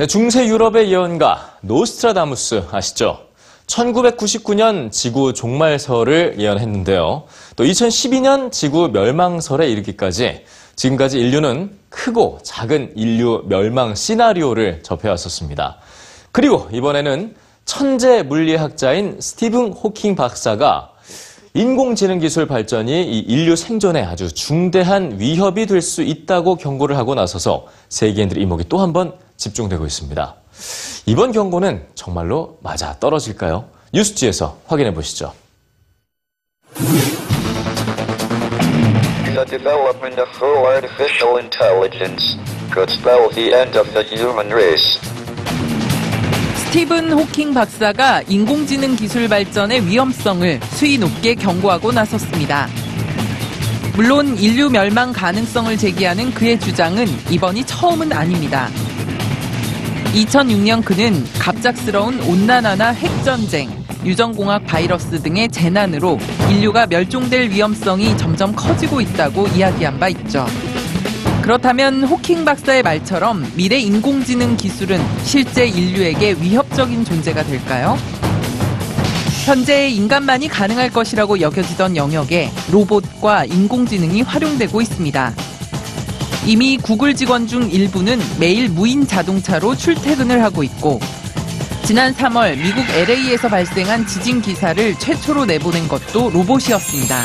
네, 중세 유럽의 예언가 노스트라다무스 아시죠? 1999년 지구 종말설을 예언했는데요. 또 2012년 지구 멸망설에 이르기까지 지금까지 인류는 크고 작은 인류 멸망 시나리오를 접해왔었습니다. 그리고 이번에는 천재 물리학자인 스티븐 호킹 박사가 인공지능 기술 발전이 이 인류 생존에 아주 중대한 위협이 될 수 있다고 경고를 하고 나서서 세계인들의 이목이 또 한번 집중되고 있습니다. 이번 경고는 정말로 맞아 떨어질까요? 뉴스지에서 확인해 보시죠. The development of full artificial intelligence could spell the end of the human race. 스티븐 호킹 박사가 인공지능 기술 발전의 위험성을 수위 높게 경고하고 나섰습니다. 물론 인류 멸망 가능성을 제기하는 그의 주장은 이번이 처음은 아닙니다. 2006년 그는 갑작스러운 온난화나 핵전쟁, 유전공학 바이러스 등의 재난으로 인류가 멸종될 위험성이 점점 커지고 있다고 이야기한 바 있죠. 그렇다면 호킹 박사의 말처럼 미래 인공지능 기술은 실제 인류에게 위협적인 존재가 될까요? 현재 인간만이 가능할 것이라고 여겨지던 영역에 로봇과 인공지능이 활용되고 있습니다. 이미 구글 직원 중 일부는 매일 무인 자동차로 출퇴근을 하고 있고 지난 3월 미국 LA에서 발생한 지진 기사를 최초로 내보낸 것도 로봇이었습니다.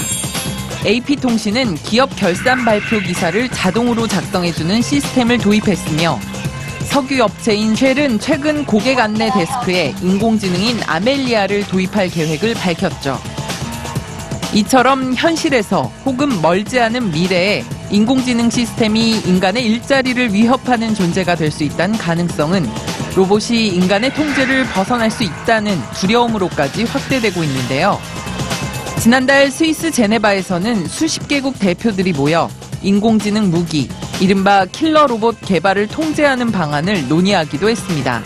AP통신은 기업 결산 발표 기사를 자동으로 작성해주는 시스템을 도입했으며 석유 업체인 쉘은 최근 고객 안내 데스크에 인공지능인 아멜리아를 도입할 계획을 밝혔죠. 이처럼 현실에서 혹은 멀지 않은 미래에 인공지능 시스템이 인간의 일자리를 위협하는 존재가 될 수 있다는 가능성은 로봇이 인간의 통제를 벗어날 수 있다는 두려움으로까지 확대되고 있는데요. 지난달 스위스 제네바에서는 수십 개국 대표들이 모여 인공지능 무기, 이른바 킬러 로봇 개발을 통제하는 방안을 논의하기도 했습니다.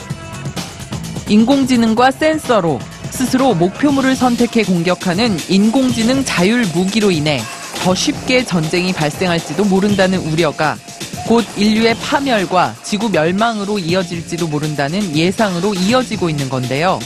인공지능과 센서로 스스로 목표물을 선택해 공격하는 인공지능 자율 무기로 인해 더 쉽게 전쟁이 발생할지도 모른다는 우려가 곧 인류의 파멸과 지구 멸망으로 이어질지도 모른다는 예상으로 이어지고 있는 건데요.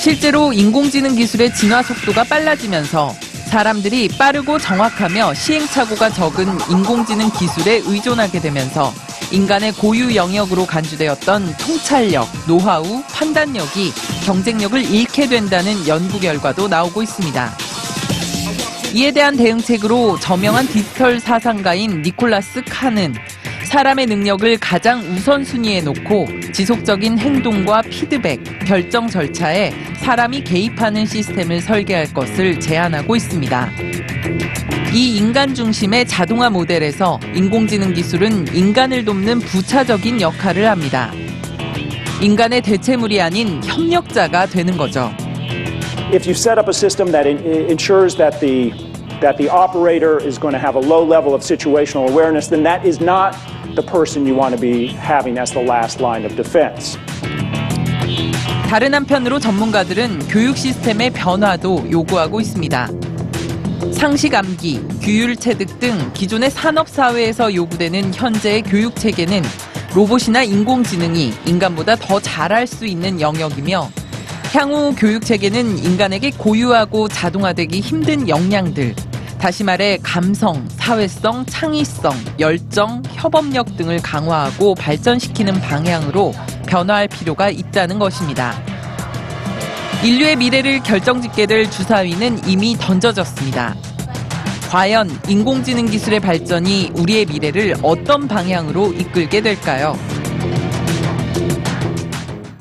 실제로 인공지능 기술의 진화 속도가 빨라지면서 사람들이 빠르고 정확하며 시행착오가 적은 인공지능 기술에 의존하게 되면서 인간의 고유 영역으로 간주되었던 통찰력, 노하우, 판단력이 경쟁력을 잃게 된다는 연구 결과도 나오고 있습니다. 이에 대한 대응책으로 저명한 디지털 사상가인 니콜라스 칸은 사람의 능력을 가장 우선순위에 놓고 지속적인 행동과 피드백, 결정 절차에 사람이 개입하는 시스템을 설계할 것을 제안하고 있습니다. 이 인간 중심의 자동화 모델에서 인공지능 기술은 인간을 돕는 부차적인 역할을 합니다. 인간의 대체물이 아닌 협력자가 되는 거죠. if you set up a system that ensures that the that the operator is going to have a low level of situational awareness, then that is not the person you want to be having as the last line of defense. 다른 한편으로 전문가들은 교육 시스템의 변화도 요구하고 있습니다. 상식 암기, 규율 체득 등 기존의 산업 사회에서 요구되는 현재의 교육 체계는 로봇이나 인공지능이 인간보다 더 잘할 수 있는 영역이며 향후 교육 체계는 인간에게 고유하고 자동화되기 힘든 역량들, 다시 말해 감성, 사회성, 창의성, 열정, 협업력 등을 강화하고 발전시키는 방향으로 변화할 필요가 있다는 것입니다. 인류의 미래를 결정짓게 될 주사위는 이미 던져졌습니다. 과연 인공지능 기술의 발전이 우리의 미래를 어떤 방향으로 이끌게 될까요?